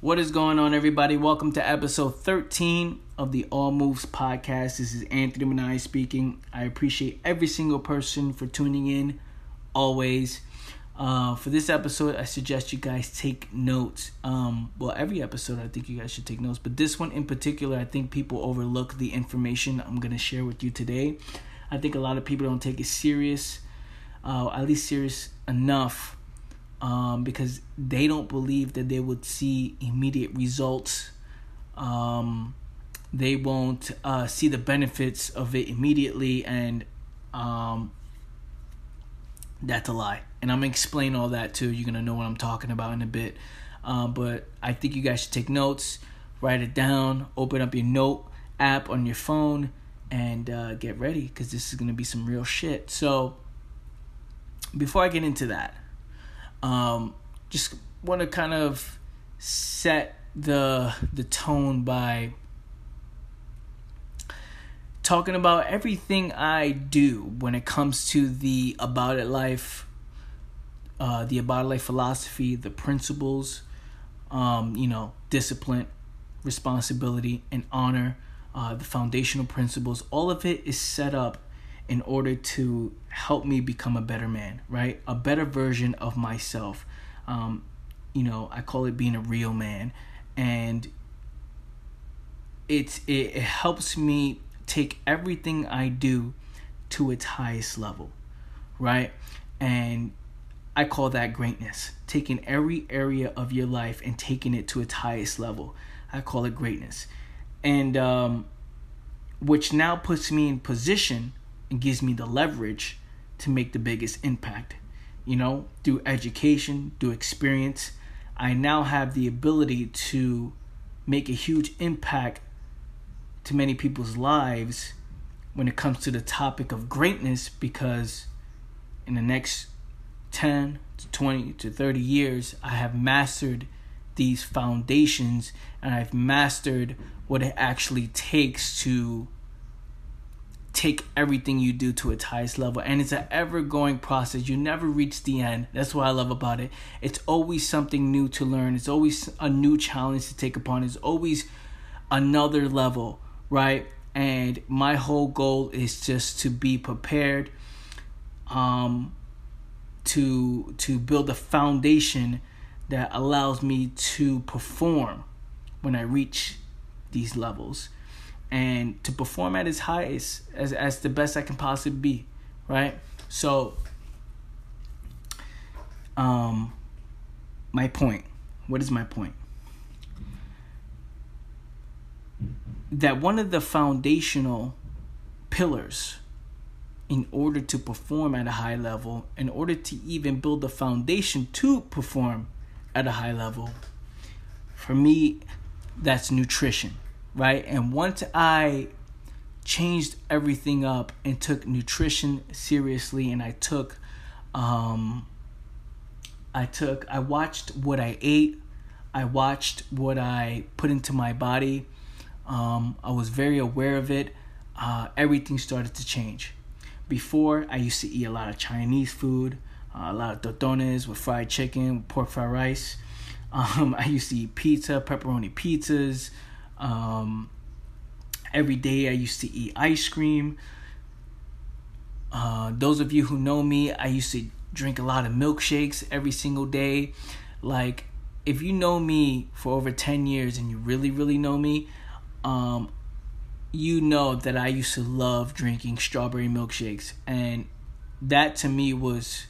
What is going on, everybody? Welcome to episode 13 of the All Moves podcast. This is Anthony Manai speaking. I appreciate every single person for tuning in always. Uh, for this episode, I suggest you guys take notes. Um, well, every episode, I think you guys should take notes, but this one in particular, I think people overlook the information I'm going to share with you today. I think a lot of people don't take it serious, uh, at least serious enough um, because they don't believe that they would see immediate results. Um, they won't uh, see the benefits of it immediately, and um, that's a lie. And I'm gonna explain all that too. You're gonna know what I'm talking about in a bit. Um, but I think you guys should take notes, write it down, open up your note app on your phone, and uh, get ready because this is gonna be some real shit. So before I get into that, um, just want to kind of set the the tone by talking about everything I do when it comes to the about it life, uh, the about it life philosophy, the principles, um, you know, discipline, responsibility, and honor, uh, the foundational principles. All of it is set up in order to help me become a better man, right? A better version of myself. Um, you know, I call it being a real man, and it, it helps me take everything I do to its highest level, right? And I call that greatness. Taking every area of your life and taking it to its highest level. I call it greatness. And um, which now puts me in position and gives me the leverage to make the biggest impact. You know, through education, through experience, I now have the ability to make a huge impact to many people's lives when it comes to the topic of greatness because in the next 10 to 20 to 30 years, I have mastered these foundations and I've mastered what it actually takes to take everything you do to its highest level and it's an ever going process. You never reach the end. That's what i love about it. It's always something new to learn. It's always a new challenge to take upon. It's always another level right? And my whole goal is just to be prepared um to to build a foundation that allows me to perform when i reach these levels and to perform at its highest as, as the best I can possibly be, right? So, um, my point. What is my point? That one of the foundational pillars in order to perform at a high level, in order to even build the foundation to perform at a high level, for me, that's nutrition right? And once I changed everything up and took nutrition seriously and I took um I took I watched what I ate, I watched what I put into my body. Um I was very aware of it. Uh everything started to change. Before I used to eat a lot of Chinese food, uh, a lot of totones with fried chicken, pork fried rice. Um, I used to eat pizza, pepperoni pizzas, um, every day I used to eat ice cream. Uh, those of you who know me, I used to drink a lot of milkshakes every single day. Like, if you know me for over 10 years and you really, really know me, um, you know that I used to love drinking strawberry milkshakes. And that to me was,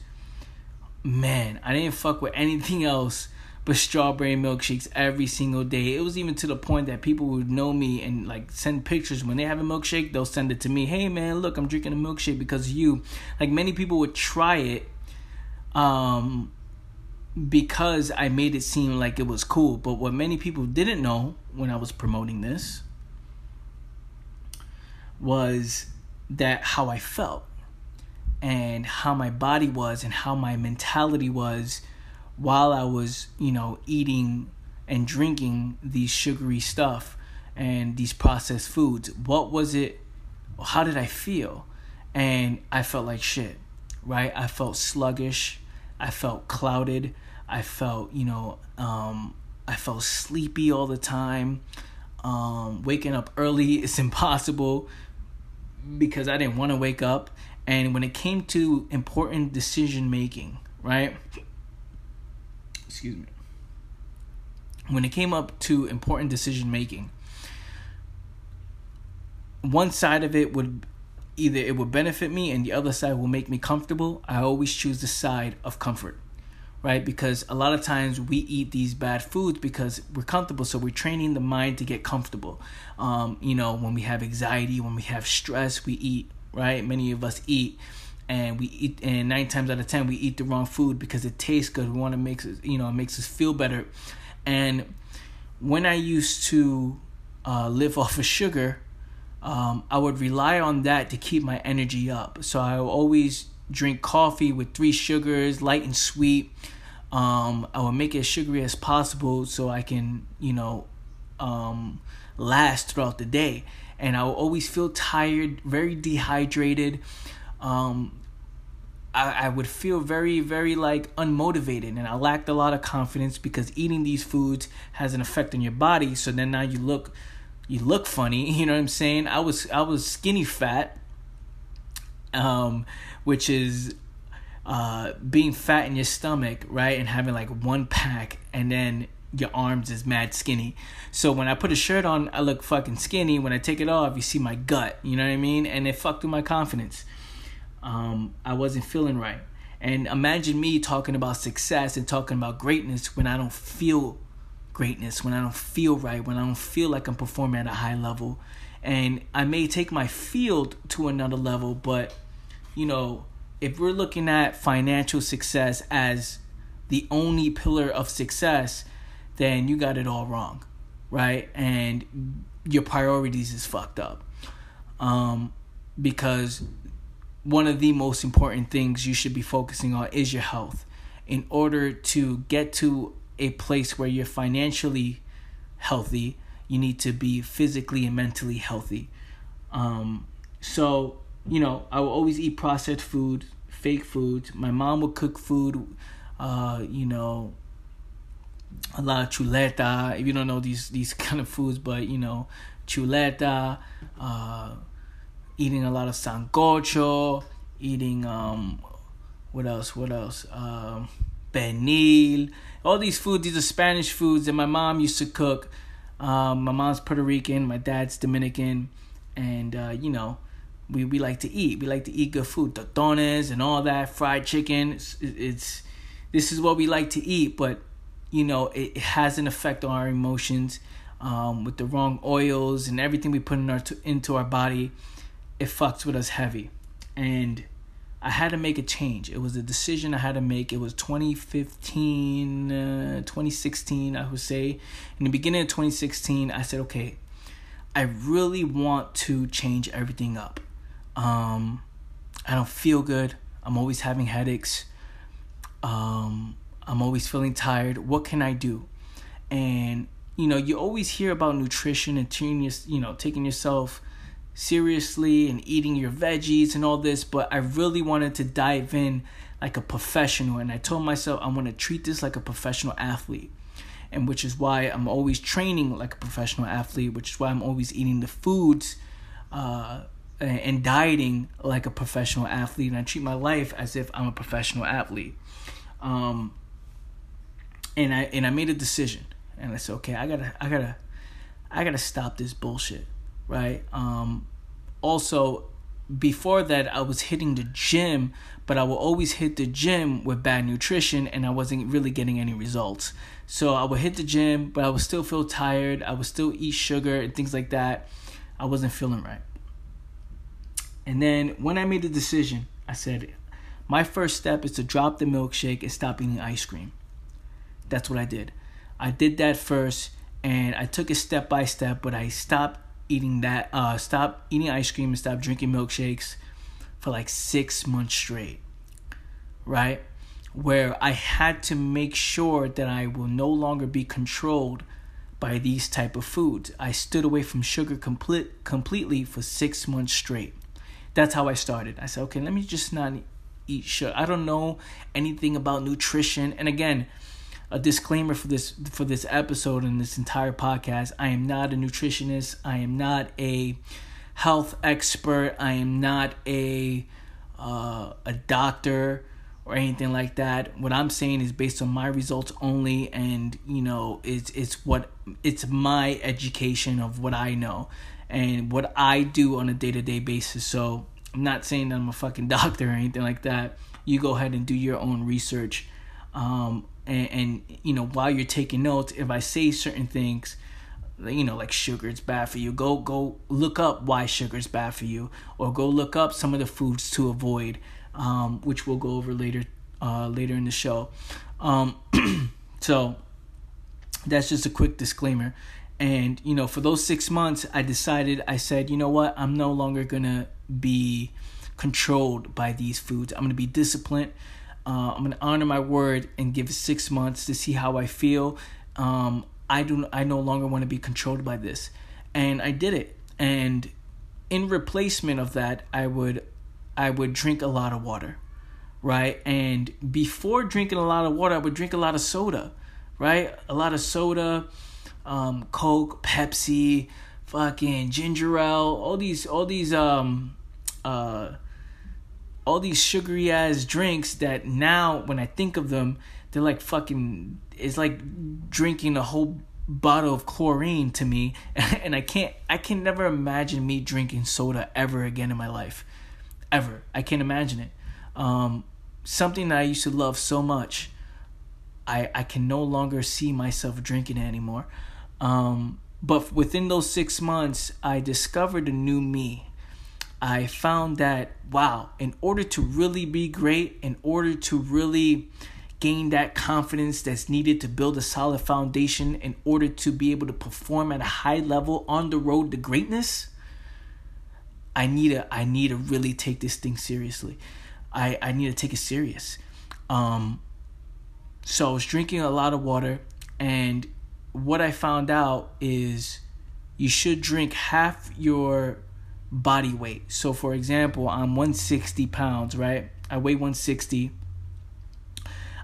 man, I didn't fuck with anything else but strawberry milkshakes every single day. It was even to the point that people would know me and like send pictures when they have a milkshake, they'll send it to me. Hey man, look, I'm drinking a milkshake because you. Like many people would try it um because I made it seem like it was cool. But what many people didn't know when I was promoting this was that how I felt and how my body was and how my mentality was while I was, you know, eating and drinking these sugary stuff and these processed foods. What was it? How did I feel? And I felt like shit, right? I felt sluggish. I felt clouded. I felt, you know, um, I felt sleepy all the time. Um, waking up early is impossible because I didn't want to wake up. And when it came to important decision making, right? Excuse me. When it came up to important decision making, one side of it would either it would benefit me and the other side will make me comfortable. I always choose the side of comfort right? Because a lot of times we eat these bad foods because we're comfortable. So we're training the mind to get comfortable. Um, you know, when we have anxiety, when we have stress, we eat, right? Many of us eat. And we eat, and nine times out of ten, we eat the wrong food because it tastes good. We want to make us, you know, it makes us feel better. And when I used to uh, live off of sugar, um, I would rely on that to keep my energy up. So I always drink coffee with three sugars, light and sweet. Um, I will make it as sugary as possible so I can, you know, um, last throughout the day. And I will always feel tired, very dehydrated. Um, I, I would feel very, very like unmotivated, and I lacked a lot of confidence because eating these foods has an effect on your body. So then now you look, you look funny. You know what I'm saying? I was I was skinny fat. Um, which is uh, being fat in your stomach, right, and having like one pack, and then your arms is mad skinny. So when I put a shirt on, I look fucking skinny. When I take it off, you see my gut. You know what I mean? And it fucked with my confidence. Um, I wasn't feeling right. And imagine me talking about success and talking about greatness when I don't feel greatness, when I don't feel right, when I don't feel like I'm performing at a high level. And I may take my field to another level, but you know, if we're looking at financial success as the only pillar of success, then you got it all wrong, right? And your priorities is fucked up. Um, because one of the most important things you should be focusing on is your health. In order to get to a place where you're financially healthy, you need to be physically and mentally healthy. Um, so you know, I will always eat processed food, fake food My mom would cook food, uh, you know, a lot of chuleta. If you don't know these these kind of foods, but you know, chuleta, uh, eating a lot of sancocho, eating um, what else? What else? Um. All these foods. These are Spanish foods that my mom used to cook. Um, my mom's Puerto Rican. My dad's Dominican, and uh, you know we, we like to eat. We like to eat good food, totones and all that, fried chicken. It's, it's this is what we like to eat, but you know it, it has an effect on our emotions um, with the wrong oils and everything we put in our into our body. It fucks with us heavy, and I had to make a change. It was a decision I had to make. It was 2015, uh, 2016, I would say. In the beginning of 2016, I said, okay, I really want to change everything up. Um, I don't feel good. I'm always having headaches. Um, I'm always feeling tired. What can I do? And you know, you always hear about nutrition and taking your, you know, taking yourself seriously and eating your veggies and all this, but I really wanted to dive in like a professional and I told myself I want to treat this like a professional athlete. And which is why I'm always training like a professional athlete, which is why I'm always eating the foods uh, and dieting like a professional athlete, and I treat my life as if I'm a professional athlete. Um, and I and I made a decision, and I said, okay, I gotta, I gotta, I gotta stop this bullshit, right? Um, also, before that, I was hitting the gym, but I would always hit the gym with bad nutrition, and I wasn't really getting any results. So I would hit the gym, but I would still feel tired. I would still eat sugar and things like that. I wasn't feeling right. And then when I made the decision, I said, my first step is to drop the milkshake and stop eating ice cream. That's what I did. I did that first and I took it step by step, but I stopped eating that, uh, stopped eating ice cream and stop drinking milkshakes for like six months straight. Right? Where I had to make sure that I will no longer be controlled by these type of foods. I stood away from sugar complete, completely for six months straight that's how I started. I said, okay, let me just not eat sugar. I don't know anything about nutrition. And again, a disclaimer for this for this episode and this entire podcast. I am not a nutritionist. I am not a health expert. I am not a uh, a doctor or anything like that. What I'm saying is based on my results only, and you know, it's it's what it's my education of what I know and what I do on a day to day basis. So I'm not saying that I'm a fucking doctor or anything like that. You go ahead and do your own research. Um, and, and you know, while you're taking notes, if I say certain things, you know like sugar is bad for you go go look up why sugar is bad for you or go look up some of the foods to avoid um, which we'll go over later uh, later in the show. Um, so that's just a quick disclaimer. And you know, for those six months, I decided I said, you know what, I'm no longer gonna be controlled by these foods. I'm gonna be disciplined. Uh, I'm gonna honor my word and give six months to see how I feel. Um, I do. I no longer want to be controlled by this, and I did it. And in replacement of that, I would I would drink a lot of water, right? And before drinking a lot of water, I would drink a lot of soda, right? A lot of soda, um, Coke, Pepsi, fucking ginger ale, all these, all these, um, uh, all these sugary ass drinks that now when I think of them, they're like fucking. It's like drinking a whole bottle of chlorine to me, and I can't. I can never imagine me drinking soda ever again in my life ever. I can't imagine it. Um, something that I used to love so much, I I can no longer see myself drinking it anymore. Um, but within those six months, I discovered a new me. I found that wow, in order to really be great, in order to really gain that confidence that's needed to build a solid foundation in order to be able to perform at a high level on the road to greatness I need to I need to really take this thing seriously. I I need to take it serious. Um so I was drinking a lot of water and what I found out is you should drink half your body weight. So for example, I'm 160 pounds, right? I weigh 160.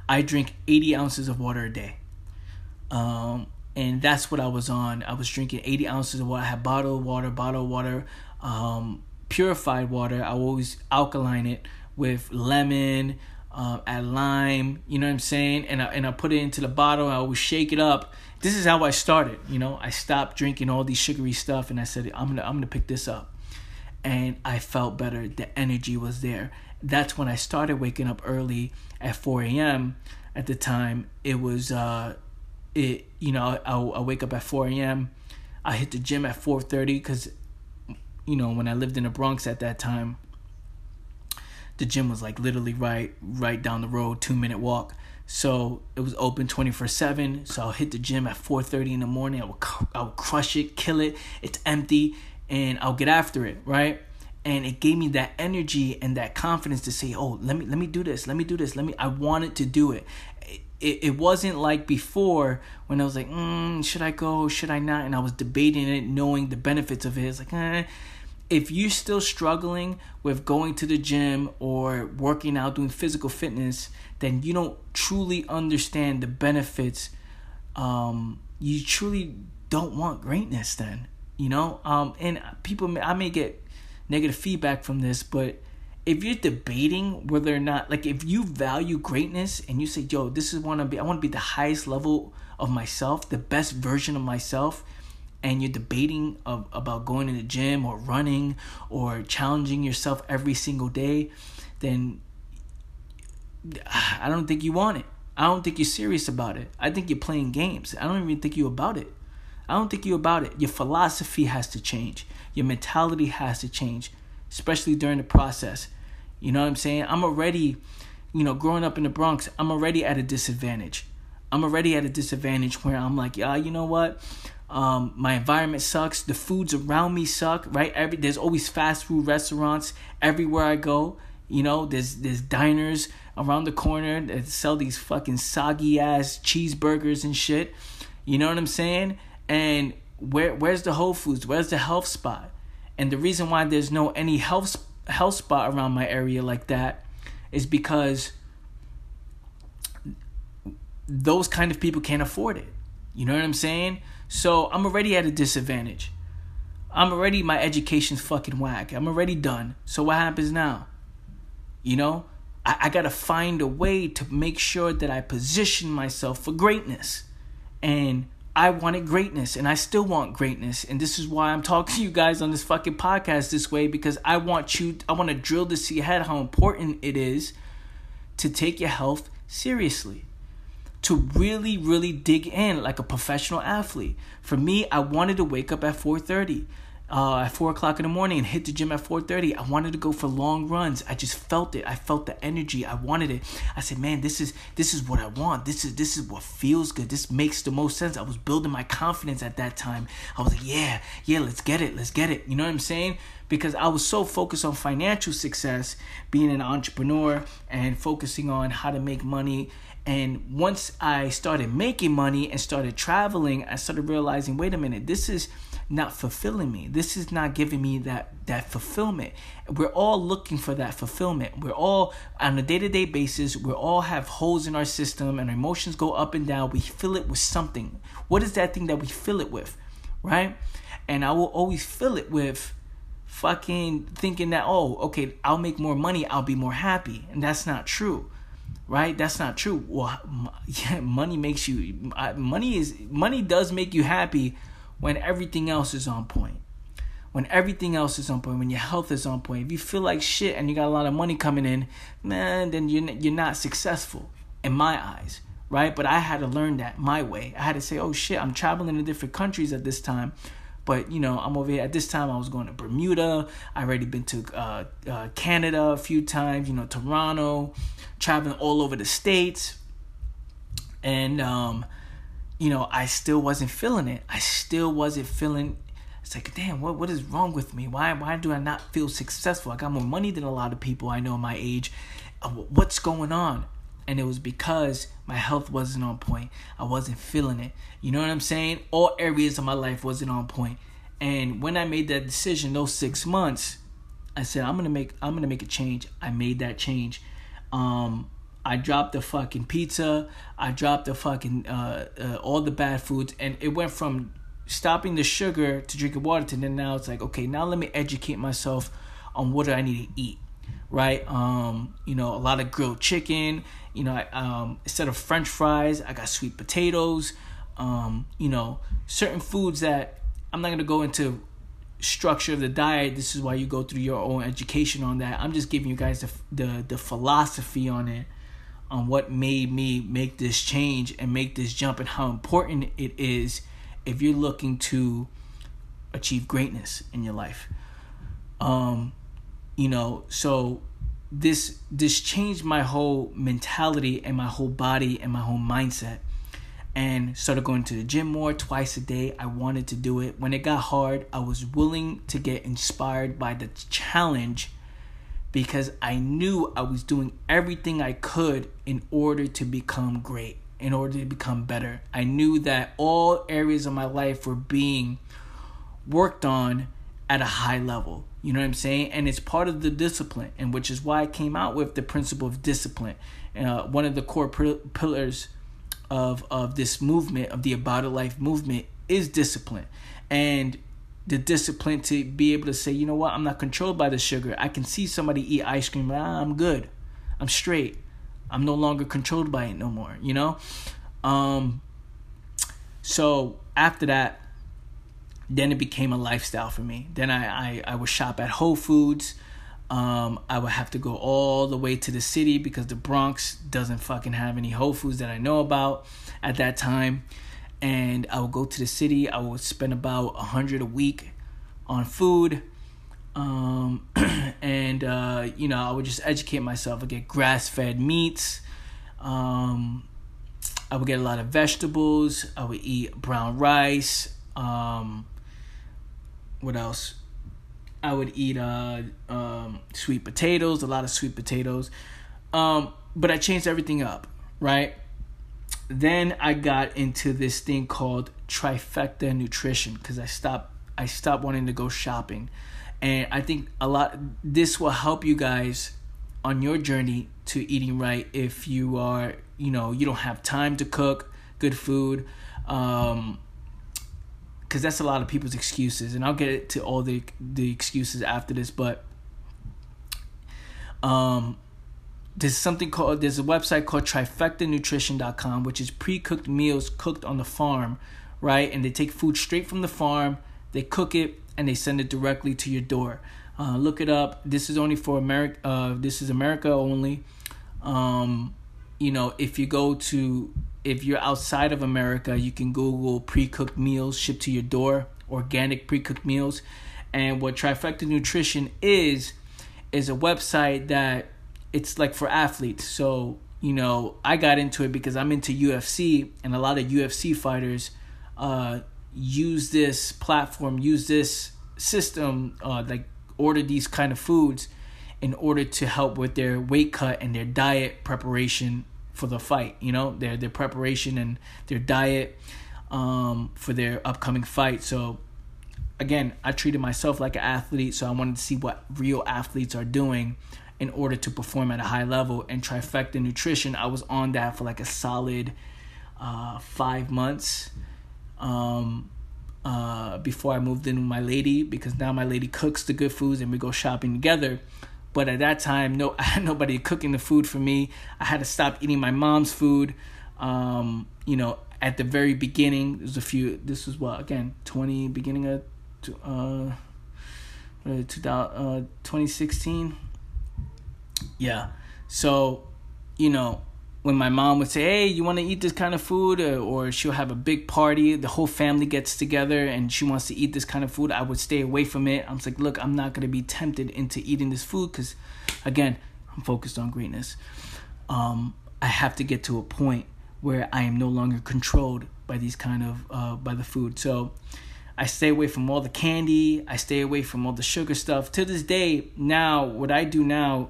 I drink 80 ounces of water a day. Um, and that's what I was on. I was drinking 80 ounces of water. I had bottled water, bottled water, um, purified water. I always alkaline it with lemon, uh, add lime. You know what I'm saying? And I, and I put it into the bottle. I always shake it up. This is how I started. You know, I stopped drinking all these sugary stuff, and I said, I'm gonna I'm gonna pick this up. And I felt better. The energy was there. That's when I started waking up early at 4 a.m. At the time, it was uh, it you know I, I wake up at 4 a.m. I hit the gym at 4:30 because you know, when I lived in the Bronx at that time, the gym was like literally right right down the road, two minute walk. So it was open 24 7. So I'll hit the gym at 4:30 in the morning. I would I would crush it, kill it. It's empty, and I'll get after it, right? And it gave me that energy and that confidence to say, "Oh, let me let me do this. Let me do this. Let me." I wanted to do it it, it wasn't like before when I was like, mm, should I go? Should I not? And I was debating it, knowing the benefits of it. It's like, eh. if you're still struggling with going to the gym or working out, doing physical fitness, then you don't truly understand the benefits. Um, you truly don't want greatness, then you know. Um, and people, I may get negative feedback from this, but if you're debating whether or not like if you value greatness and you say yo this is want to be i want to be the highest level of myself the best version of myself and you're debating of, about going to the gym or running or challenging yourself every single day then i don't think you want it. I don't think you're serious about it. I think you're playing games. I don't even think you're about it i don't think you're about it your philosophy has to change your mentality has to change especially during the process you know what I'm saying? I'm already, you know, growing up in the Bronx, I'm already at a disadvantage. I'm already at a disadvantage where I'm like, yeah, you know what? Um, my environment sucks. The foods around me suck, right? Every there's always fast food restaurants everywhere I go. You know, there's there's diners around the corner that sell these fucking soggy ass cheeseburgers and shit. You know what I'm saying? And where where's the Whole Foods? Where's the health spot? And the reason why there's no any health health spot around my area like that is because those kind of people can't afford it. You know what I'm saying? So I'm already at a disadvantage. I'm already my education's fucking whack. I'm already done. So what happens now? You know, I, I gotta find a way to make sure that I position myself for greatness. And I wanted greatness and I still want greatness. And this is why I'm talking to you guys on this fucking podcast this way because I want you, I want to drill this to your head how important it is to take your health seriously. To really, really dig in like a professional athlete. For me, I wanted to wake up at 4:30 uh, at four o'clock in the morning and hit the gym at four thirty. I wanted to go for long runs. I just felt it. I felt the energy. I wanted it. I said, "Man, this is this is what I want. This is this is what feels good. This makes the most sense." I was building my confidence at that time. I was like, "Yeah, yeah, let's get it. Let's get it." You know what I'm saying? Because I was so focused on financial success, being an entrepreneur, and focusing on how to make money. And once I started making money and started traveling, I started realizing, wait a minute, this is not fulfilling me. This is not giving me that that fulfillment. We're all looking for that fulfillment. We're all on a day-to-day basis, we all have holes in our system and our emotions go up and down. We fill it with something. What is that thing that we fill it with? Right? And I will always fill it with fucking thinking that, oh, okay, I'll make more money, I'll be more happy. And that's not true right that's not true well yeah money makes you money is money does make you happy when everything else is on point. When everything else is on point, when your health is on point, if you feel like shit and you got a lot of money coming in, man, then you're you're not successful in my eyes, right? But I had to learn that my way. I had to say, oh shit, I'm traveling to different countries at this time, but you know i'm over here at this time i was going to bermuda i already been to uh, uh, canada a few times you know toronto traveling all over the states and um, you know, I still wasn't feeling it. I still wasn't feeling it's like, damn, what what is wrong with me? Why why do I not feel successful? I got more money than a lot of people I know my age. Uh, what's going on? And it was because my health wasn't on point. I wasn't feeling it. You know what I'm saying? All areas of my life wasn't on point. And when I made that decision, those six months, I said, I'm gonna make I'm gonna make a change. I made that change. Um, I dropped the fucking pizza. I dropped the fucking uh, uh, all the bad foods, and it went from stopping the sugar to drinking water to then now it's like okay, now let me educate myself on what do I need to eat, right? Um, you know, a lot of grilled chicken. You know, I, um, instead of French fries, I got sweet potatoes. Um, you know, certain foods that I'm not gonna go into structure of the diet. This is why you go through your own education on that. I'm just giving you guys the the, the philosophy on it on what made me make this change and make this jump and how important it is if you're looking to achieve greatness in your life. Um, you know, so this this changed my whole mentality and my whole body and my whole mindset and started going to the gym more twice a day. I wanted to do it. When it got hard, I was willing to get inspired by the challenge because I knew I was doing everything I could in order to become great, in order to become better. I knew that all areas of my life were being worked on at a high level. You know what I'm saying? And it's part of the discipline, and which is why I came out with the principle of discipline. Uh, one of the core pillars of of this movement, of the About It Life movement, is discipline. And the discipline to be able to say, you know what, I'm not controlled by the sugar. I can see somebody eat ice cream, ah, I'm good. I'm straight. I'm no longer controlled by it no more, you know? Um so after that, then it became a lifestyle for me. Then I, I, I would shop at Whole Foods. Um, I would have to go all the way to the city because the Bronx doesn't fucking have any Whole Foods that I know about at that time and I would go to the city. I would spend about a hundred a week on food, um, and uh, you know I would just educate myself. I get grass fed meats. Um, I would get a lot of vegetables. I would eat brown rice. Um, what else? I would eat uh, um, sweet potatoes, a lot of sweet potatoes. Um, but I changed everything up, right? Then I got into this thing called trifecta nutrition because I stopped I stopped wanting to go shopping. And I think a lot this will help you guys on your journey to eating right if you are you know you don't have time to cook good food um because that's a lot of people's excuses and i'll get to all the the excuses after this but um there's something called there's a website called trifectanutrition.com which is pre-cooked meals cooked on the farm right? And they take food straight from the farm they cook it and they send it directly to your door. Uh, look it up. This is only for america uh, this is america only. Um, you know if you go to if you're outside of america you can google pre-cooked meals shipped to your door organic pre-cooked meals. And what trifecta nutrition is is a website that it's like for athletes. So, you know, I got into it because I'm into UFC and a lot of UFC fighters uh, use this platform, use this system, uh, like order these kind of foods in order to help with their weight cut and their diet preparation for the fight, you know, their their preparation and their diet um, for their upcoming fight. So again, I treated myself like an athlete, so I wanted to see what real athletes are doing in order to perform at a high level. And Trifecta Nutrition, I was on that for like a solid uh, five months um, uh, before I moved in with my lady because now my lady cooks the good foods and we go shopping together. But at that time, no, I had nobody cooking the food for me. I had to stop eating my mom's food. Um, you know, at the very beginning, there's a few. This was what again, twenty beginning of uh, uh, 2016 yeah. So, you know, when my mom would say, "Hey, you want to eat this kind of food?" Or, or, she'll have a big party, the whole family gets together, and she wants to eat this kind of food, I would stay away from it. I'm like, "Look, I'm not gonna be tempted into eating this food because, again, I'm focused on greatness. Um, I have to get to a point where I am no longer controlled by these kind of uh, by the food. So." I stay away from all the candy. I stay away from all the sugar stuff. To this day, now what I do now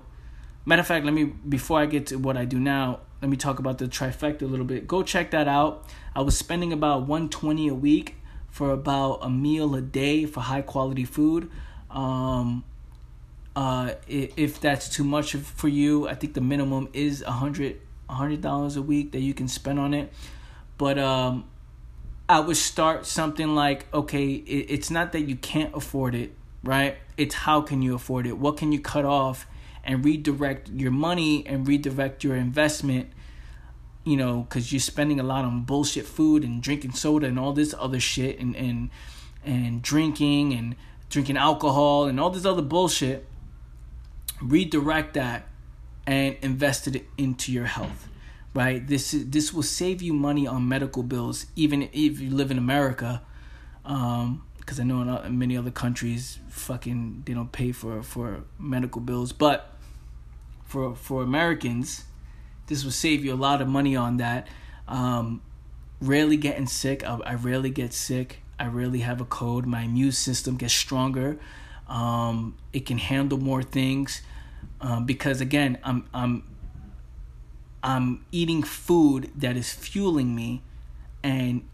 Matter of fact, let me before I get to what I do now, let me talk about the trifecta a little bit. Go check that out. I was spending about 120 a week for about a meal a day for high quality food. Um, uh, if that's too much for you, I think the minimum is a hundred hundred dollars a week that you can spend on it. But um, I would start something like, okay, it, it's not that you can't afford it, right? It's how can you afford it? What can you cut off? And redirect your money and redirect your investment you know because you're spending a lot on bullshit food and drinking soda and all this other shit and and and drinking and drinking alcohol and all this other bullshit redirect that and invest it into your health right? This is this will save you money on medical bills even if you live in america um because i know in many other countries fucking they don't pay for for medical bills. But for for Americans. This will save you a lot of money on that. Um, rarely getting sick. I, I rarely get sick. I rarely have a cold. My immune system gets stronger. Um, it can handle more things um, because again, I'm I'm I'm eating food that is fueling me, and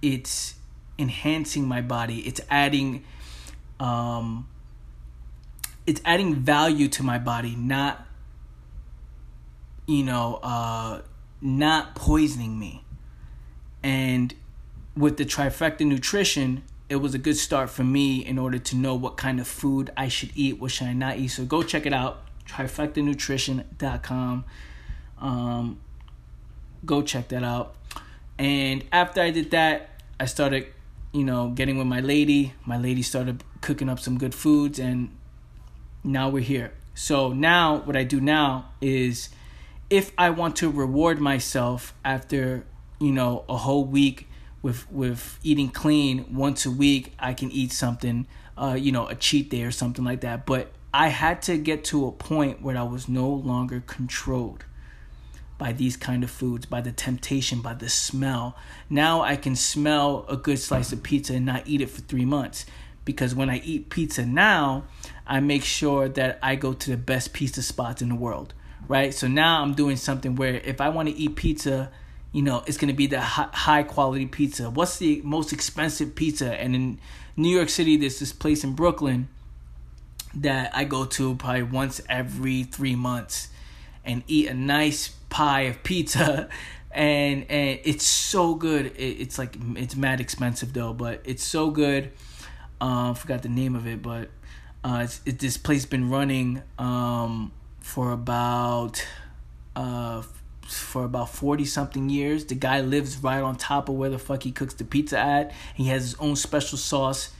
it's enhancing my body. It's adding um, it's adding value to my body, not you know, uh, not poisoning me. And with the trifecta nutrition, it was a good start for me in order to know what kind of food I should eat, what should I not eat. So go check it out, trifectanutrition.com. Um, go check that out. And after I did that, I started, you know, getting with my lady. My lady started cooking up some good foods, and now we're here. So now, what I do now is if I want to reward myself after, you know, a whole week with with eating clean once a week, I can eat something, uh, you know, a cheat day or something like that. But I had to get to a point where I was no longer controlled by these kind of foods, by the temptation, by the smell. Now I can smell a good slice of pizza and not eat it for three months. Because when I eat pizza now, I make sure that I go to the best pizza spots in the world right? So now I'm doing something where if I want to eat pizza, you know, it's gonna be the high quality pizza. What's the most expensive pizza? And in New York City, there's this place in Brooklyn that I go to probably once every three months and eat a nice pie of pizza and and it's so good it, it's like it's mad expensive though but it's so good uh forgot the name of it but uh it's, it, this place been running um for about uh for about 40 something years the guy lives right on top of where the fuck he cooks the pizza at he has his own special sauce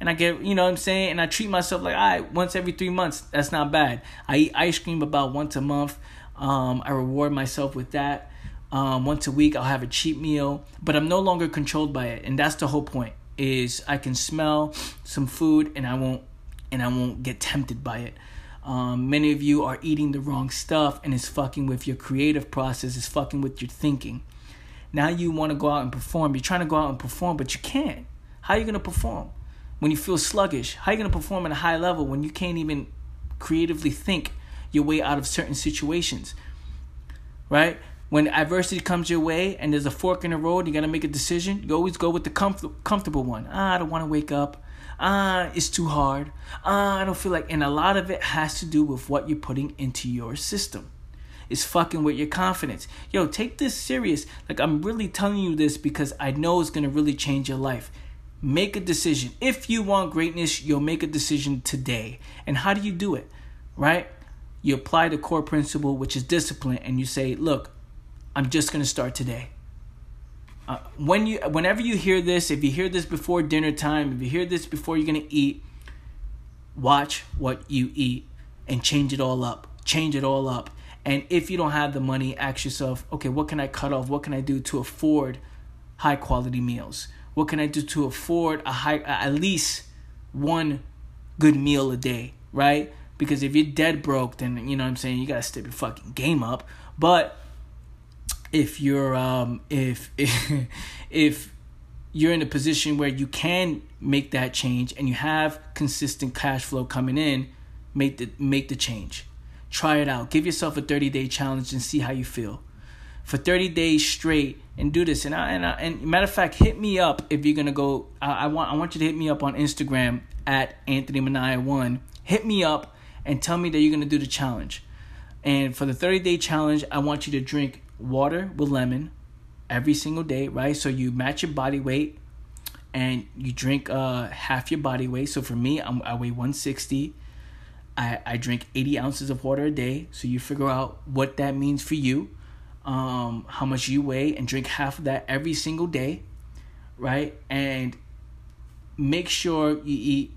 and I get, you know what I'm saying? And I treat myself like, right, once every three months, that's not bad. I eat ice cream about once a month. Um, I reward myself with that. Um, once a week, I'll have a cheap meal, but I'm no longer controlled by it, and that's the whole point. Is I can smell some food and I won't, and I won't get tempted by it. Um, many of you are eating the wrong stuff, and it's fucking with your creative process. It's fucking with your thinking. Now you want to go out and perform. You're trying to go out and perform, but you can't. How are you gonna perform? when you feel sluggish? How are you going to perform at a high level when you can't even creatively think your way out of certain situations? Right? When adversity comes your way and there's a fork in the road, you got to make a decision. You always go with the comfort, comfortable one. Ah, I don't want to wake up. Ah, it's too hard. Ah, I don't feel like. And a lot of it has to do with what you're putting into your system. It's fucking with your confidence. Yo, take this serious. Like, I'm really telling you this because I know it's to really change your life. Make a decision. If you want greatness, you'll make a decision today. And how do you do it? Right? You apply the core principle, which is discipline, and you say, "Look, I'm just to start today." Uh, when you, whenever you hear this, if you hear this before dinner time, if you hear this before you're to eat, watch what you eat and change it all up. Change it all up. And if you don't have the money, ask yourself, okay, what can I cut off? What can I do to afford high quality meals? What can I do to afford a high at least one good meal a day, right? Because if you're dead broke, then you know what I'm saying you gotta step your fucking game up. But if you're um if if, you're in a position where you can make that change and you have consistent cash flow coming in, make the make the change. Try it out. Give yourself a 30 day challenge and see how you feel for 30 days straight and do this. And I, and, I, and matter of fact, hit me up if you're gonna go. I, I, want I want you to hit me up on Instagram at Anthony Mania one. Hit me up and tell me that you're gonna do the challenge. And for the 30 day challenge, I want you to drink water with lemon every single day, right? So you match your body weight and you drink uh, half your body weight. So for me, I'm, I weigh 160. I, I drink 80 ounces of water a day. So you figure out what that means for you um, how much you weigh and drink half of that every single day, right? And make sure you eat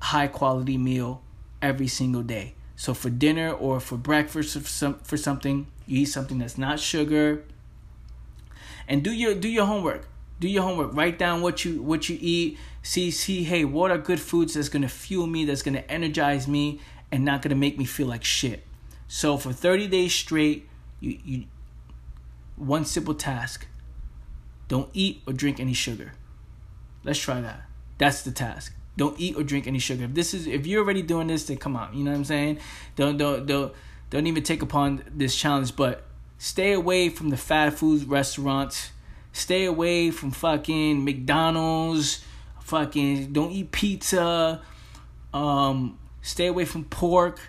high quality meal every single day. So for dinner or for breakfast for, some, for something, eat something that's not sugar. And do your do your homework. Do your homework. Write down what you what you eat. See see hey, what are good foods that's going to fuel me, that's going to energize me and not going to make me feel like shit. So for 30 days straight, you you one simple task don't eat or drink any sugar. Let's try that. That's the task. Don't eat or drink any sugar. If this is if you're already doing this, then come on. You know what I'm saying? Don't don't don't don't even take upon this challenge, but stay away from the fast food restaurants. Stay away from fucking McDonald's. Fucking don't eat pizza. Um, stay away from pork.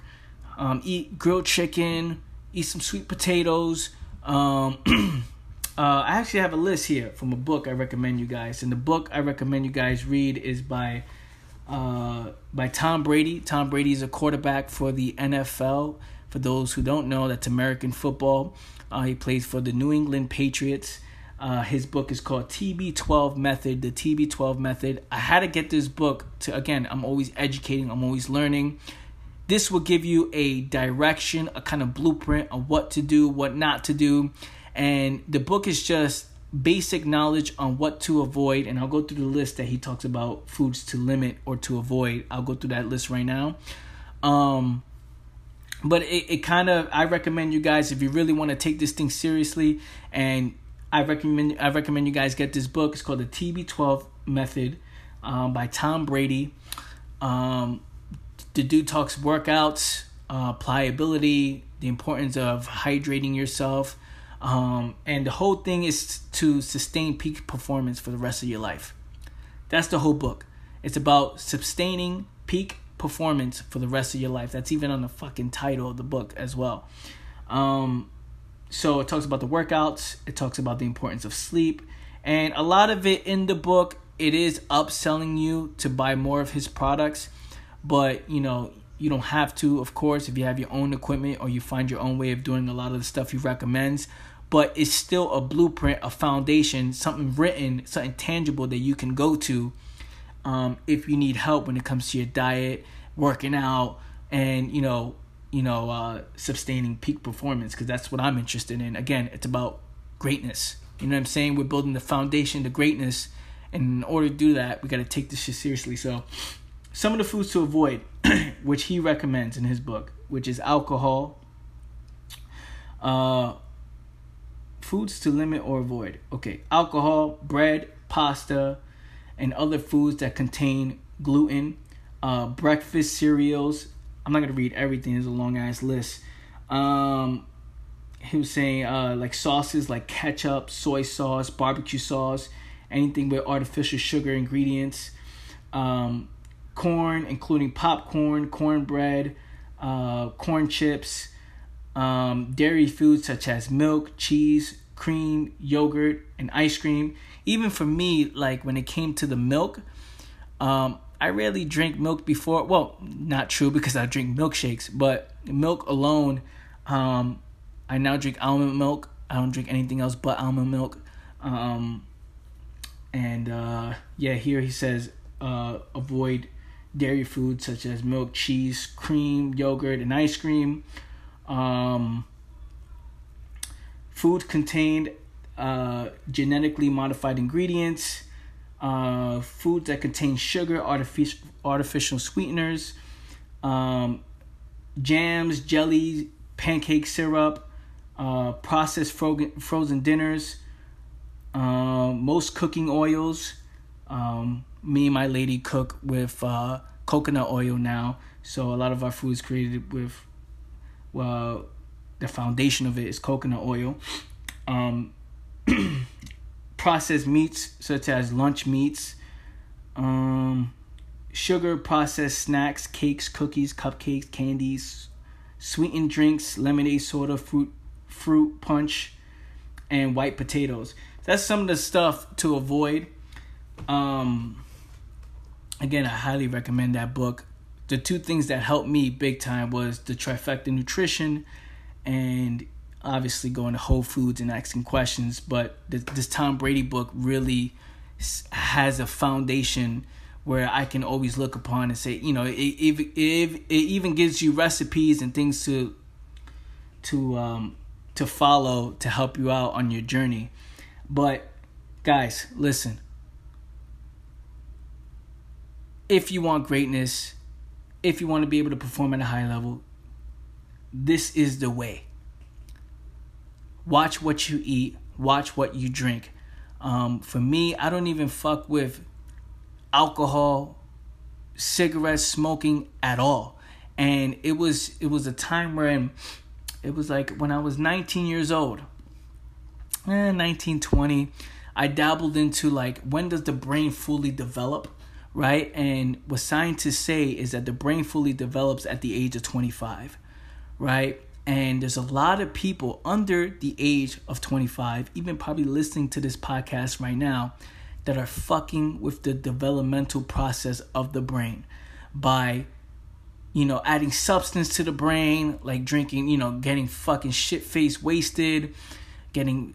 Um, eat grilled chicken. Eat some sweet potatoes. Um, uh, I actually have a list here from a book I recommend you guys, and the book I recommend you guys read is by uh, by Tom Brady. Tom Brady is a quarterback for the NFL. For those who don't know, that's American football. Uh, he plays for the New England Patriots. Uh, his book is called TB12 Method, the TB12 Method. I had to get this book to, again, I'm always educating, I'm always learning. This will give you a direction, a kind of blueprint of what to do, what not to do. And the book is just basic knowledge on what to avoid. And I'll go through the list that he talks about foods to limit or to avoid. I'll go through that list right now. Um, but it, it kind of I recommend you guys if you really want to take this thing seriously and I recommend I recommend you guys get this book. It's called the TB12 Method um, by Tom Brady. Um, the dude talks workouts, uh, pliability, the importance of hydrating yourself, um, and the whole thing is to sustain peak performance for the rest of your life. That's the whole book. It's about sustaining peak performance for the rest of your life. That's even on the fucking title of the book as well. Um, so it talks about the workouts, it talks about the importance of sleep, and a lot of it in the book it is upselling you to buy more of his products, but you know, you don't have to, of course, if you have your own equipment or you find your own way of doing a lot of the stuff he recommends. But it's still a blueprint, a foundation, something written, something tangible that you can go to um, if you need help when it comes to your diet, working out, and you know, you know, uh, sustaining peak performance. Because that's what I'm interested in. Again, it's about greatness. You know what I'm saying? We're building the foundation to greatness, and in order to do that, we got to take this shit seriously. So, some of the foods to avoid, which he recommends in his book, which is alcohol, uh, foods to limit or avoid. Okay, alcohol, bread, pasta, and other foods that contain gluten, uh, breakfast cereals. I'm not gonna read everything. There's a long ass list. Um, he was saying uh, like sauces like ketchup, soy sauce, barbecue sauce, anything with artificial sugar ingredients. Um, corn, including popcorn, cornbread, uh, corn chips, um, dairy foods such as milk, cheese, cream, yogurt, and ice cream. Even for me, like when it came to the milk, um, I rarely drink milk before. Well, not true because I drink milkshakes, but milk alone, um, I now drink almond milk. I don't drink anything else but almond milk. Um, and uh, yeah, here he says uh, avoid dairy foods such as milk, cheese, cream, yogurt, and ice cream. Um, food contained uh, genetically modified ingredients, uh, foods that contain sugar, artificial artificial sweeteners, um, jams, jellies, pancake syrup, uh, processed frozen frozen dinners, uh, most cooking oils. Um, me and my lady cook with uh, coconut oil now, so a lot of our food is created with well the foundation of it is coconut oil. Um, processed meats such as lunch meats, um, sugar processed snacks, cakes, cookies, cupcakes, candies, sweetened drinks, lemonade, soda, fruit, fruit punch, and white potatoes. That's some of the stuff to avoid. Um, again, I highly recommend that book. The two things that helped me big time was the trifecta nutrition and obviously going to Whole Foods and asking questions. But this, this Tom Brady book really has a foundation where I can always look upon and say, you know, it, it, it even gives you recipes and things to to um, to follow to help you out on your journey. But guys, listen. If you want greatness, if you want to be able to perform at a high level, this is the way. Watch what you eat, watch what you drink. Um, for me, I don't even fuck with alcohol, cigarettes, smoking at all. And it was it was a time when it was like when I was 19 years old, eh, 19, 20, I dabbled into like when does the brain fully develop, right? And what scientists say is that the brain fully develops at the age of 25 right? And there's a lot of people under the age of 25, even probably listening to this podcast right now, that are fucking with the developmental process of the brain by, you know, adding substance to the brain, like drinking, you know, getting fucking shit face wasted, getting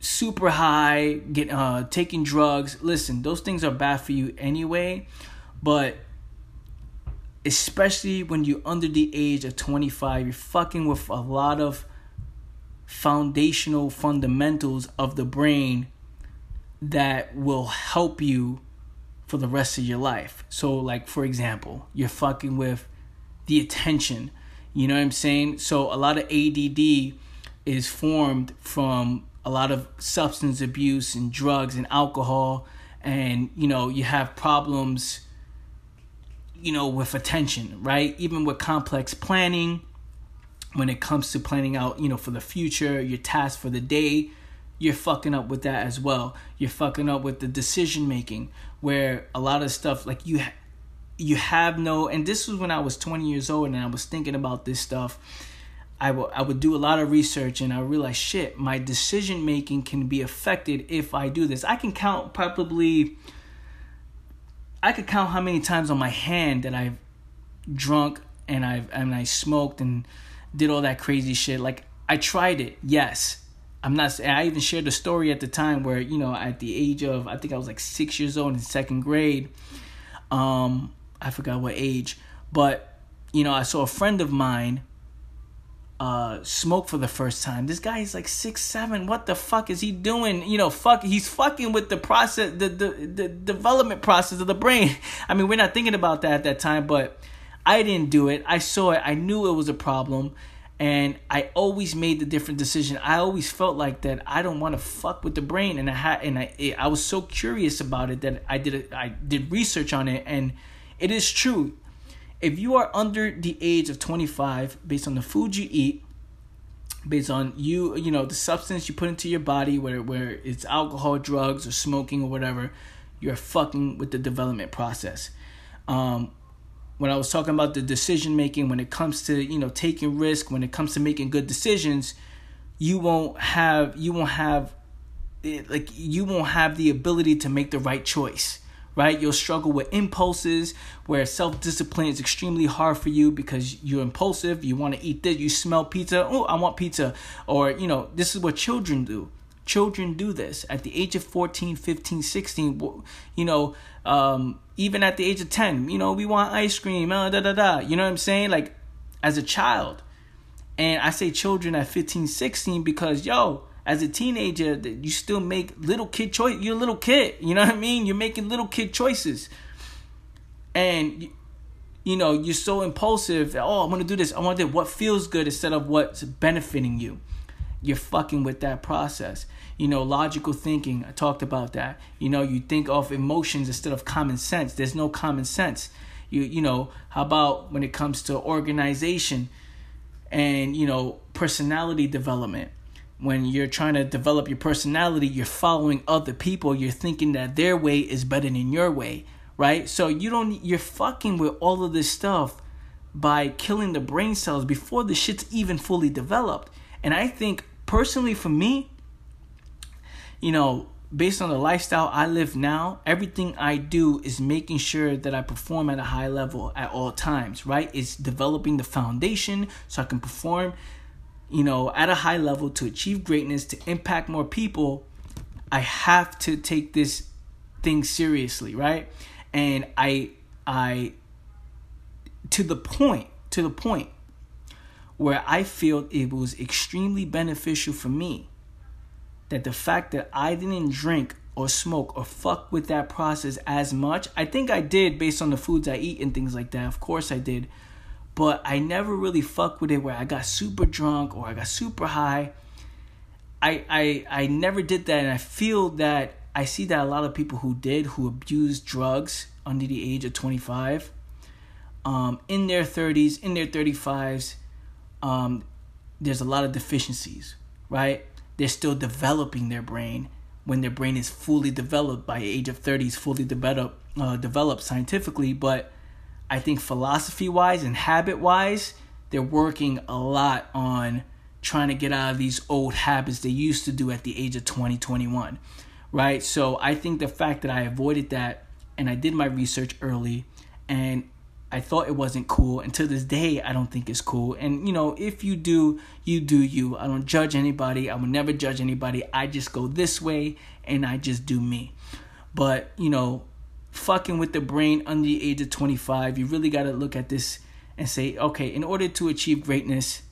super high, get uh taking drugs. Listen, those things are bad for you anyway, but especially when you're under the age of 25, you're fucking with a lot of foundational fundamentals of the brain that will help you for the rest of your life. So, like, for example, you're fucking with the attention. You know what I'm saying? So, a lot of ADD is formed from a lot of substance abuse and drugs and alcohol. And, you know, you have problems you know, with attention, right? Even with complex planning, when it comes to planning out, you know, for the future, your task for the day, you're fucking up with that as well. You're fucking up with the decision making, where a lot of stuff like you, you have no. And this was when I was 20 years old, and I was thinking about this stuff. I would I would do a lot of research and I realized shit, my decision making can be affected if I do this. I can count probably I could count how many times on my hand that I've drunk and I've and I smoked and did all that crazy shit. Like I tried it, yes. I'm not. I even shared a story at the time where you know at the age of I think I was like six years old in second grade. Um, I forgot what age, but you know I saw a friend of mine uh, smoke for the first time. This guy is like six seven. What the fuck is he doing? You know, fuck. He's fucking with the process, the the the development process of the brain. I mean, we're not thinking about that at that time, but I didn't do it. I saw it. I knew it was a problem, and I always made the different decision. I always felt like that. I don't want to fuck with the brain, and I had and I I was so curious about it that I did a, I did research on it, and it is true if you are under the age of 25 based on the food you eat based on you you know the substance you put into your body whether where it's alcohol drugs or smoking or whatever you're fucking with the development process. Um, when i was talking about the decision making when it comes to you know taking risk when it comes to making good decisions you won't have you won't have like you won't have the ability to make the right choice right? You'll struggle with impulses where self discipline is extremely hard for you because you're impulsive. You want to eat this, you smell pizza, oh, I want pizza. Or, you know, this is what children do. Children do this at the age of 14, 15, 16. You know, um, even at the age of 10, you know, we want ice cream, uh, da da da. You know what I'm saying? Like, as a child. And I say children at 15, 16 because, yo, as a teenager that you still make little kid choice you're a little kid you know what i mean? You're making little kid choices. And you know you're so impulsive oh i want to do this i want to do what feels good instead of what's benefiting you? You're fucking with that process. You know logical thinking i talked about that. You know you think of emotions instead of common sense. There's no common sense. You you know how about when it comes to organization and you know personality development when you're trying to develop your personality, you're following other people, you're thinking that their way is better than your way, right? So you don't you're fucking with all of this stuff by killing the brain cells before the shit's even fully developed. And I think personally for me, you know, based on the lifestyle I live now, everything I do is making sure that I perform at a high level at all times, right? It's developing the foundation so I can perform you know, at a high level to achieve greatness, to impact more people, I have to take this thing seriously, right? And I I to the point, to the point where I feel it was extremely beneficial for me that the fact that I didn't drink or smoke or fuck with that process as much. I think I did based on the foods I eat and things like that. Of course I did but I never really fucked with it where I got super drunk or I got super high. I I I never did that and I feel that I see that a lot of people who did who abused drugs under the age of 25 um, in their 30s, in their 35s, um, there's a lot of deficiencies, right? They're still developing their brain when their brain is fully developed by age of 30 is fully developed uh, developed scientifically, but I think philosophy wise and habit wise, they're working a lot on trying to get out of these old habits they used to do at the age of 20, 21, right? So I think the fact that I avoided that and I did my research early and I thought it wasn't cool. And to this day, I don't think it's cool. And, you know, if you do, you do you. I don't judge anybody. I will never judge anybody. I just go this way and I just do me. But, you know, fucking with the brain under the age of 25, you really got to look at this and say, okay, in order to achieve greatness,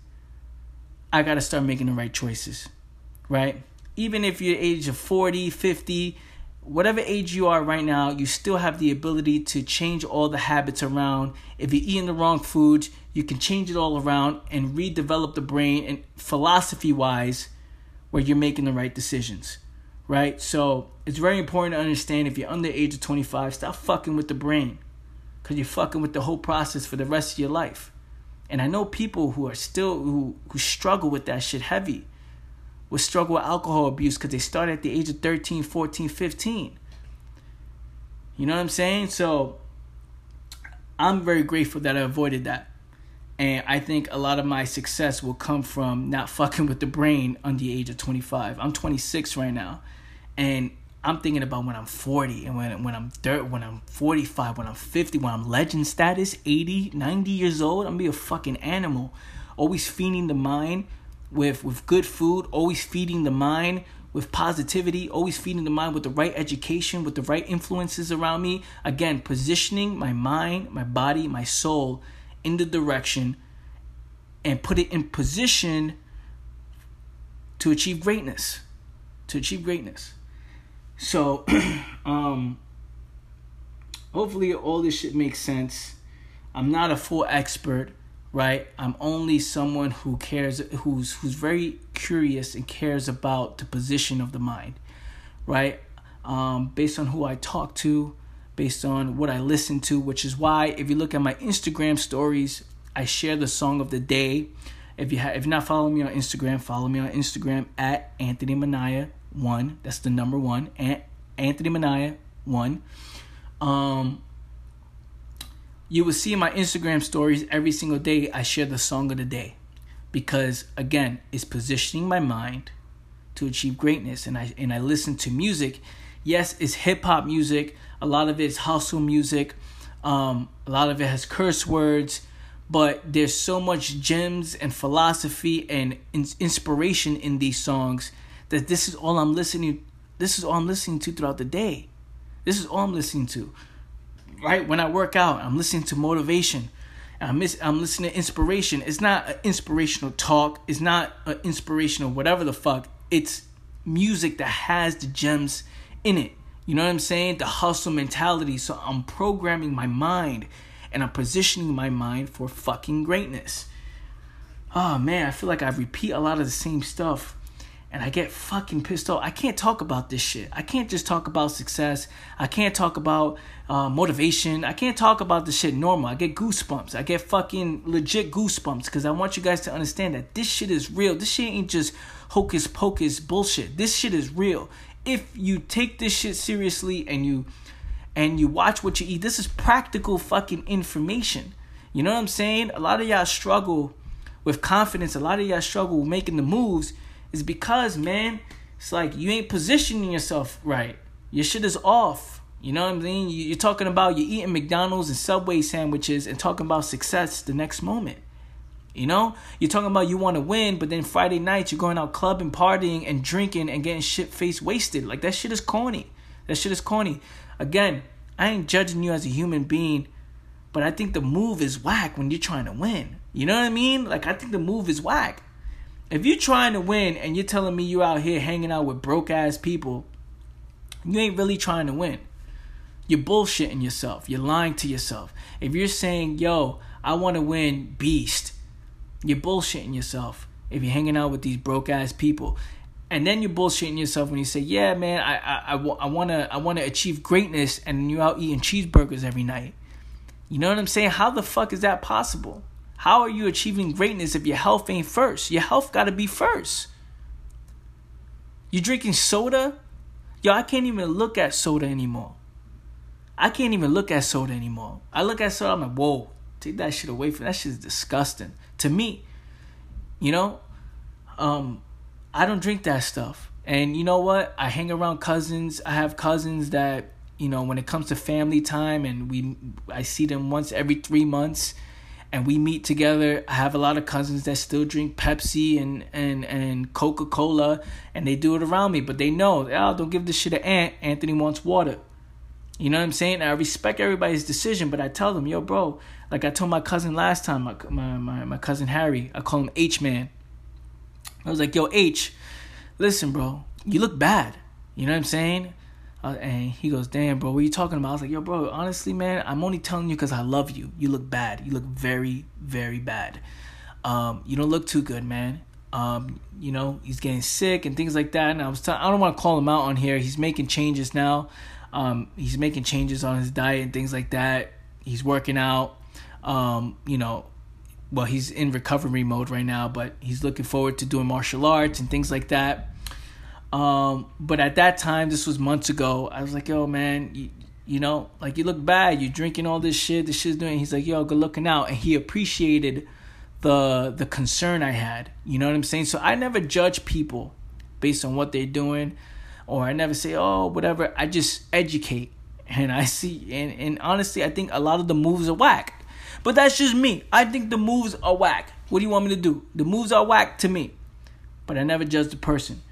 I got to start making the right choices, right? Even if you're age of 40, 50, whatever age you are right now, you still have the ability to change all the habits around. If you're eating the wrong foods, you can change it all around and redevelop the brain and philosophy wise where you're making the right decisions right? So it's very important to understand if you're under the age of 25, stop fucking with the brain because you're fucking with the whole process for the rest of your life. And I know people who are still who who struggle with that shit heavy. Will struggle with alcohol abuse because they start at the age of 13, 14, 15. You know what I'm saying? So I'm very grateful that I avoided that. And I think a lot of my success will come from not fucking with the brain under the age of 25. I'm 26 right now. And I'm thinking about when I'm 40 and when when I'm 30, when I'm 45, when I'm 50, when I'm legend status, 80, 90 years old, I'm gonna be a fucking animal. Always feeding the mind with with good food, always feeding the mind with positivity, always feeding the mind with the right education, with the right influences around me. Again, positioning my mind, my body, my soul in the direction and put it in position to achieve greatness. To achieve greatness. So, um, hopefully all this shit makes sense. I'm not a full expert, right? I'm only someone who cares, who's who's very curious and cares about the position of the mind, right? Um, based on who I talk to, based on what I listen to, which is why if you look at my Instagram stories, I share the song of the day. If you have, if you're not following me on Instagram, follow me on Instagram at Anthony Manaya one. That's the number one. And Anthony Mania one. Um, you will see my Instagram stories every single day. I share the song of the day because again, it's positioning my mind to achieve greatness. And I and I listen to music. Yes, it's hip hop music. A lot of it is hustle music. Um, a lot of it has curse words but there's so much gems and philosophy and inspiration in these songs that this is all I'm listening this is all I'm listening to throughout the day. This is all I'm listening to. Right? When I work out, I'm listening to motivation. I'm I'm listening to inspiration. It's not an inspirational talk. It's not an inspirational whatever the fuck. It's music that has the gems in it. You know what I'm saying? The hustle mentality. So I'm programming my mind and I'm positioning my mind for fucking greatness. Oh man, I feel like I repeat a lot of the same stuff and I get fucking pissed off. I can't talk about this shit. I can't just talk about success. I can't talk about uh, motivation. I can't talk about this shit normal. I get goosebumps. I get fucking legit goosebumps because I want you guys to understand that this shit is real. This shit ain't just hocus pocus bullshit. This shit is real. If you take this shit seriously and you and you watch what you eat, this is practical fucking information. You know what I'm saying? A lot of y'all struggle with confidence. A lot of y'all struggle with making the moves is because, man, it's like you ain't positioning yourself right. Your shit is off. You know what I mean? You're talking about you're eating McDonald's and Subway sandwiches and talking about success the next moment. You know, you're talking about you want to win, but then Friday night you're going out clubbing, partying, and drinking and getting shit face wasted. Like that shit is corny. That shit is corny. Again, I ain't judging you as a human being, but I think the move is whack when you're trying to win. You know what I mean? Like I think the move is whack. If you're trying to win and you're telling me you're out here hanging out with broke ass people, you ain't really trying to win. You're bullshitting yourself. You're lying to yourself. If you're saying, yo, I want to win beast, you're bullshitting yourself if you're hanging out with these broke ass people. And then you're bullshitting yourself when you say, yeah, man, I, I, I, I want to I wanna achieve greatness and you're out eating cheeseburgers every night. You know what I'm saying? How the fuck is that possible? How are you achieving greatness if your health ain't first? Your health got to be first. You drinking soda? Yo, I can't even look at soda anymore. I can't even look at soda anymore. I look at soda, I'm like, whoa, take that shit away from that shit is disgusting. To me, you know, um, I don't drink that stuff. And you know what? I hang around cousins. I have cousins that, you know, when it comes to family time and we I see them once every 3 months and we meet together. I have a lot of cousins that still drink Pepsi and and and Coca Cola, and they do it around me. But they know, oh, don't give this shit to Ant. Anthony wants water. You know what I'm saying? I respect everybody's decision, but I tell them, yo, bro. Like I told my cousin last time, my my my, my cousin Harry. I call him H man. I was like, yo, H, listen, bro, you look bad. You know what I'm saying? Uh, and he goes, "Damn, bro, what are you talking about?" I was like, "Yo, bro, honestly, man, I'm only telling you because I love you. You look bad. You look very, very bad. Um, you don't look too good, man. Um, you know, he's getting sick and things like that. And I was, t- I don't want to call him out on here. He's making changes now. Um, he's making changes on his diet and things like that. He's working out. Um, you know, well, he's in recovery mode right now, but he's looking forward to doing martial arts and things like that." Um, but at that time, this was months ago. I was like, yo, man, you, you know, like you look bad. You're drinking all this shit. This shit's doing. He's like, yo, good looking out. And he appreciated the the concern I had. You know what I'm saying? So I never judge people based on what they're doing or I never say, "Oh, whatever." I just educate. And I see and and honestly, I think a lot of the moves are whack. But that's just me. I think the moves are whack. What do you want me to do? The moves are whack to me. But I never judge the person.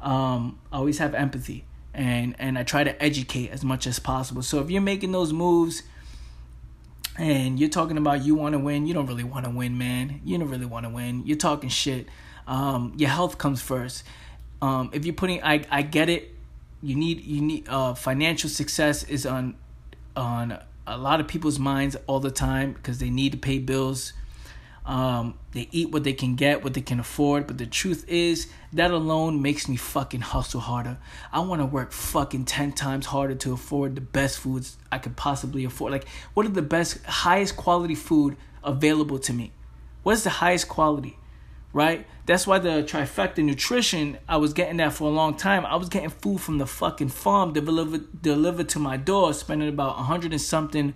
Um, I always have empathy and and I try to educate as much as possible. So if you're making those moves and you're talking about you want to win, you don't really want to win, man. You don't really want to win. You're talking shit. Um, your health comes first. Um, if you're putting, I I get it. You need you need uh, financial success is on on a lot of people's minds all the time because they need to pay bills. Um, they eat what they can get, what they can afford. But the truth is, that alone makes me fucking hustle harder. I want to work fucking 10 times harder to afford the best foods I could possibly afford. Like, what are the best, highest quality food available to me? What is the highest quality? Right? That's why the trifecta nutrition, I was getting that for a long time. I was getting food from the fucking farm delivered delivered to my door, spending about a hundred and something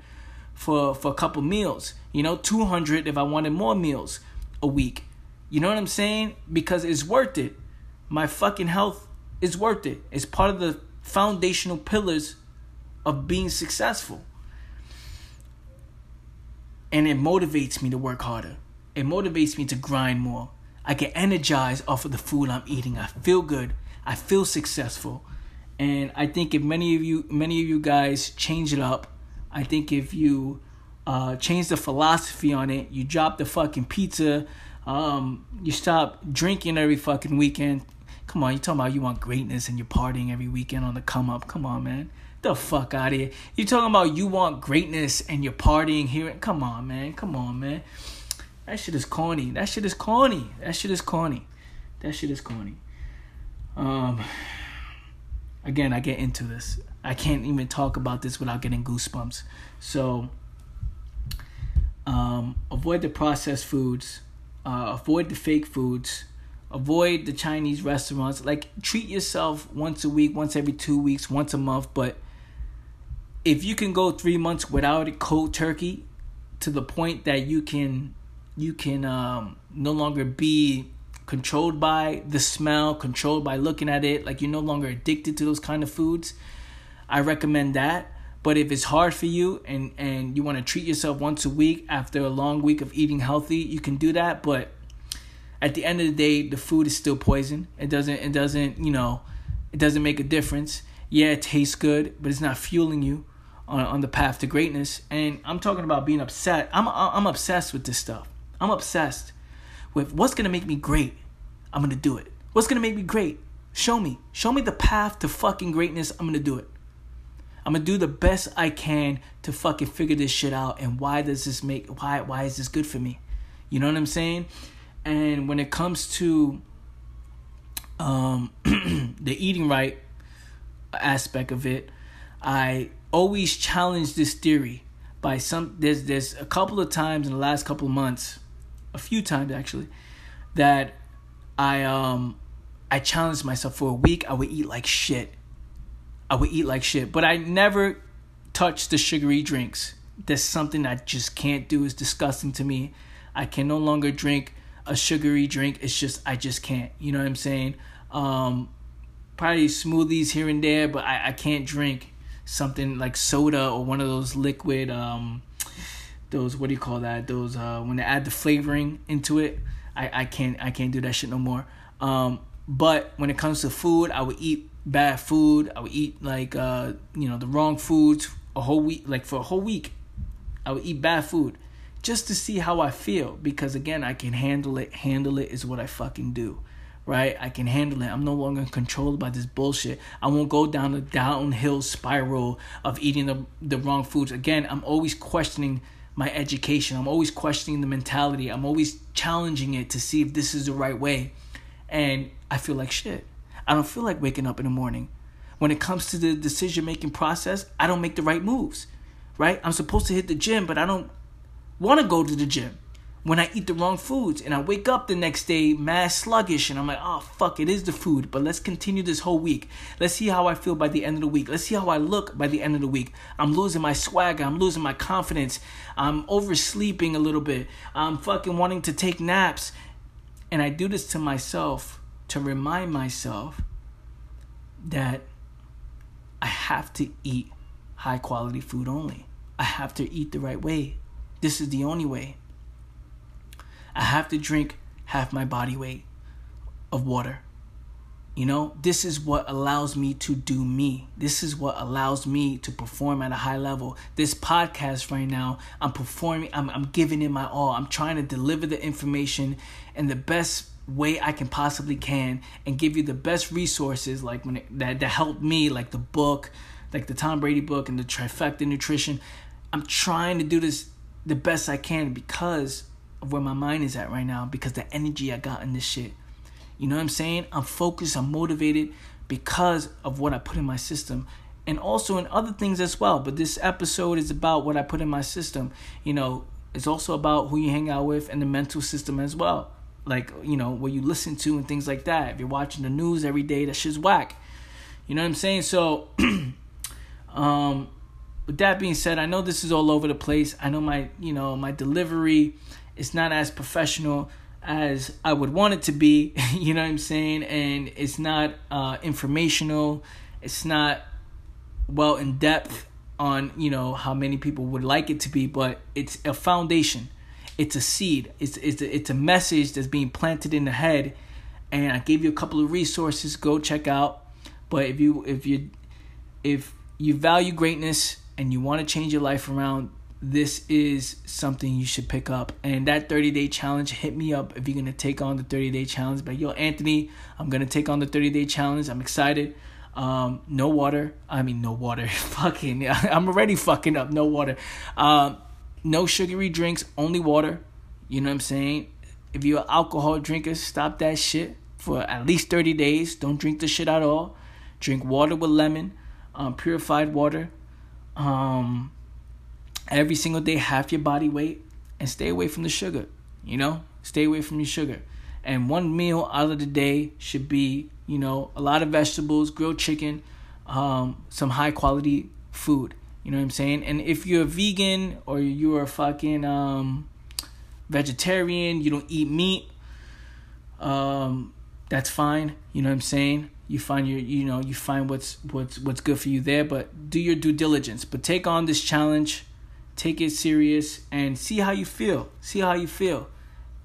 for for a couple meals. You know, 200 if I wanted more meals a week. You know what I'm saying? Because it's worth it. My fucking health is worth it. It's part of the foundational pillars of being successful. And it motivates me to work harder. It motivates me to grind more. I get energized off of the food I'm eating. I feel good. I feel successful. And I think if many of you many of you guys change it up I think if you uh, change the philosophy on it, you drop the fucking pizza, um, you stop drinking every fucking weekend. Come on, you talking about you want greatness and you're partying every weekend on the come up. Come on, man. The fuck out of here. You talking about you want greatness and you're partying here. Come on, man. Come on, man. That shit is corny. That shit is corny. That shit is corny. That shit is corny. Um again, I get into this. I can't even talk about this without getting goosebumps. So, um, avoid the processed foods, uh, avoid the fake foods, avoid the Chinese restaurants. Like, treat yourself once a week, once every two weeks, once a month. But if you can go three months without a cold turkey, to the point that you can you can um, no longer be controlled by the smell, controlled by looking at it, like you're no longer addicted to those kind of foods, I recommend that. But if it's hard for you and and you want to treat yourself once a week after a long week of eating healthy, you can do that, but at the end of the day, the food is still poison. It doesn't it doesn't, you know, it doesn't make a difference. Yeah, it tastes good, but it's not fueling you on on the path to greatness. And I'm talking about being upset. I'm I'm obsessed with this stuff. I'm obsessed with what's gonna make me great. I'm gonna do it. What's gonna make me great? Show me. Show me the path to fucking greatness. I'm gonna do it. I'm gonna do the best I can to fucking figure this shit out. And why does this make why why is this good for me? You know what I'm saying? And when it comes to um the eating right aspect of it, I always challenge this theory by some there's there's a couple of times in the last couple of months, a few times actually, that I um I challenged myself for a week. I would eat like shit. I would eat like shit, but I never touched the sugary drinks. That's something I just can't do. It's disgusting to me. I can no longer drink a sugary drink. It's just I just can't. You know what I'm saying? Um, probably smoothies here and there, but I, I can't drink something like soda or one of those liquid um those what do you call that? Those uh when they add the flavoring into it. I, I can't I can't do that shit no more. Um, but when it comes to food, I would eat bad food. I would eat like uh, you know the wrong foods a whole week. Like for a whole week, I would eat bad food just to see how I feel. Because again, I can handle it. Handle it is what I fucking do. Right? I can handle it. I'm no longer controlled by this bullshit. I won't go down the downhill spiral of eating the the wrong foods. Again, I'm always questioning my education. I'm always questioning the mentality. I'm always challenging it to see if this is the right way. And I feel like shit. I don't feel like waking up in the morning. When it comes to the decision making process, I don't make the right moves. Right? I'm supposed to hit the gym, but I don't want to go to the gym. When I eat the wrong foods and I wake up the next day mad sluggish and I'm like, oh fuck, it is the food. But let's continue this whole week. Let's see how I feel by the end of the week. Let's see how I look by the end of the week. I'm losing my swagger. I'm losing my confidence. I'm oversleeping a little bit. I'm fucking wanting to take naps. And I do this to myself to remind myself that I have to eat high quality food only. I have to eat the right way. This is the only way. I have to drink half my body weight of water. You know, this is what allows me to do me. This is what allows me to perform at a high level. This podcast right now, I'm performing, I'm, I'm giving it my all. I'm trying to deliver the information in the best way I can possibly can and give you the best resources like when it, that, that help me, like the book, like the Tom Brady book and the trifecta nutrition. I'm trying to do this the best I can because of where my mind is at right now because the energy I got in this shit. You know what I'm saying? I'm focused, I'm motivated because of what I put in my system and also in other things as well. But this episode is about what I put in my system. You know, it's also about who you hang out with and the mental system as well. Like, you know, what you listen to and things like that. If you're watching the news every day, that shit's whack. You know what I'm saying? So, um, with that being said, I know this is all over the place. I know my, you know, my delivery it's not as professional as I would want it to be, you know what I'm saying? And it's not uh, informational, it's not well in depth on, you know, how many people would like it to be, but it's a foundation. It's a seed. It's it's a, it's a message that's being planted in the head and I gave you a couple of resources go check out. But if you if you if you value greatness and you want to change your life around, this is something you should pick up. And that 30 day challenge, hit me up if you're gonna take on the 30 day challenge. But yo, Anthony, I'm gonna take on the 30 day challenge. I'm excited. Um, no water. I mean, no water. fucking, I'm already fucking up. No water. Um, no sugary drinks, only water. You know what I'm saying? If you're an alcohol drinker, stop that shit for at least 30 days. Don't drink the shit at all. Drink water with lemon, um, purified water. Um, every single day half your body weight and stay away from the sugar you know? Stay away from your sugar. And one meal out of the day should be you know a lot of vegetables grilled chicken um, some high quality food you know what i'm saying? And if you're a vegan or you're a fucking um, vegetarian you don't eat meat um, that's fine you know what i'm saying? You find your you know you find what's what's what's good for you there but do your due diligence. But take on this challenge take it serious and see how you feel. See how you feel.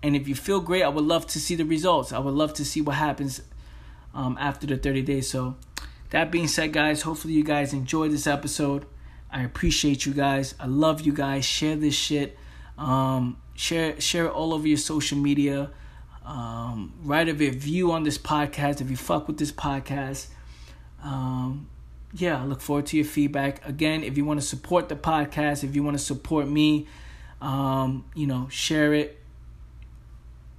And if you feel great, I would love to see the results. I would love to see what happens um, after the 30 days. So, that being said, guys, hopefully you guys enjoyed this episode. I appreciate you guys. I love you guys. Share this shit. Um, share share it all over your social media. Um, write a review on this podcast if you fuck with this podcast. Um, yeah, I look forward to your feedback. Again, if you want to support the podcast, if you want to support me, um, you know, share it.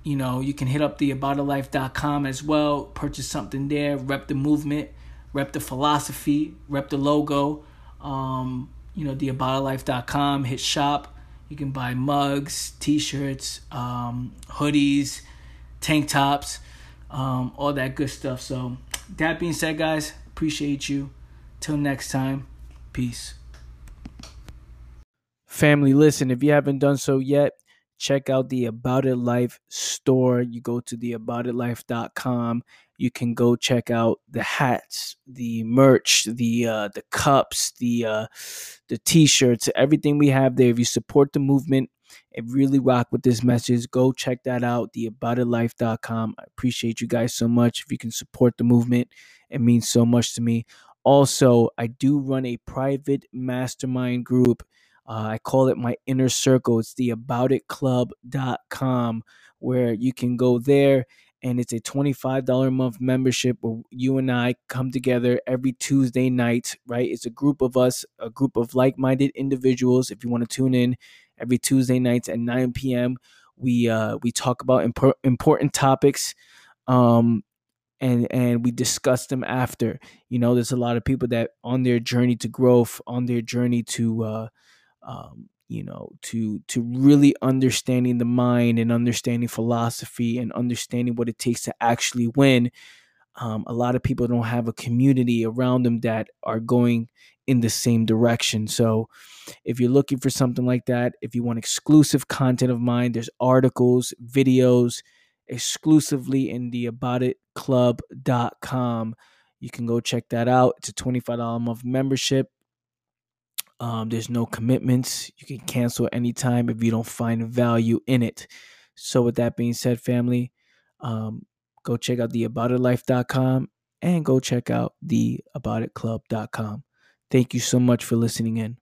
You know, you can hit up the aboutitlife.com as well, purchase something there, rep the movement, rep the philosophy, rep the logo. Um, you know, the aboutitlife.com, hit shop. You can buy mugs, t-shirts, um, hoodies, tank tops, um, all that good stuff. So, that being said, guys, appreciate you. Till next time, peace. Family, listen, if you haven't done so yet, check out the About It Life store. You go to the aboutitlife.com. You can go check out the hats, the merch, the uh, the cups, the uh, the t-shirts, everything we have there. If you support the movement and really rock with this message, go check that out. The aboutitlife.com. I appreciate you guys so much. If you can support the movement, it means so much to me. Also, I do run a private mastermind group. Uh, I call it my inner circle. It's the aboutitclub.com where you can go there and it's a $25 a month membership where you and I come together every Tuesday night, right? It's a group of us, a group of like minded individuals. If you want to tune in every Tuesday nights at 9 p.m., we, uh, we talk about imp- important topics. Um, and and we discuss them after. You know there's a lot of people that on their journey to growth on their journey to uh, um, you know to to really understanding the mind and understanding philosophy and understanding what it takes to actually win um, a lot of people don't have a community around them that are going in the same direction. So if you're looking for something like that if you want exclusive content of mine there's articles videos exclusively in the aboutitclub.com you can go check that out it's a $25 a month membership um, there's no commitments. You can cancel anytime if you don't find value in it. So, with that being said, family, um, go check out the aboutitlife.com and go check out the aboutitclub.com. Thank you so much for listening in.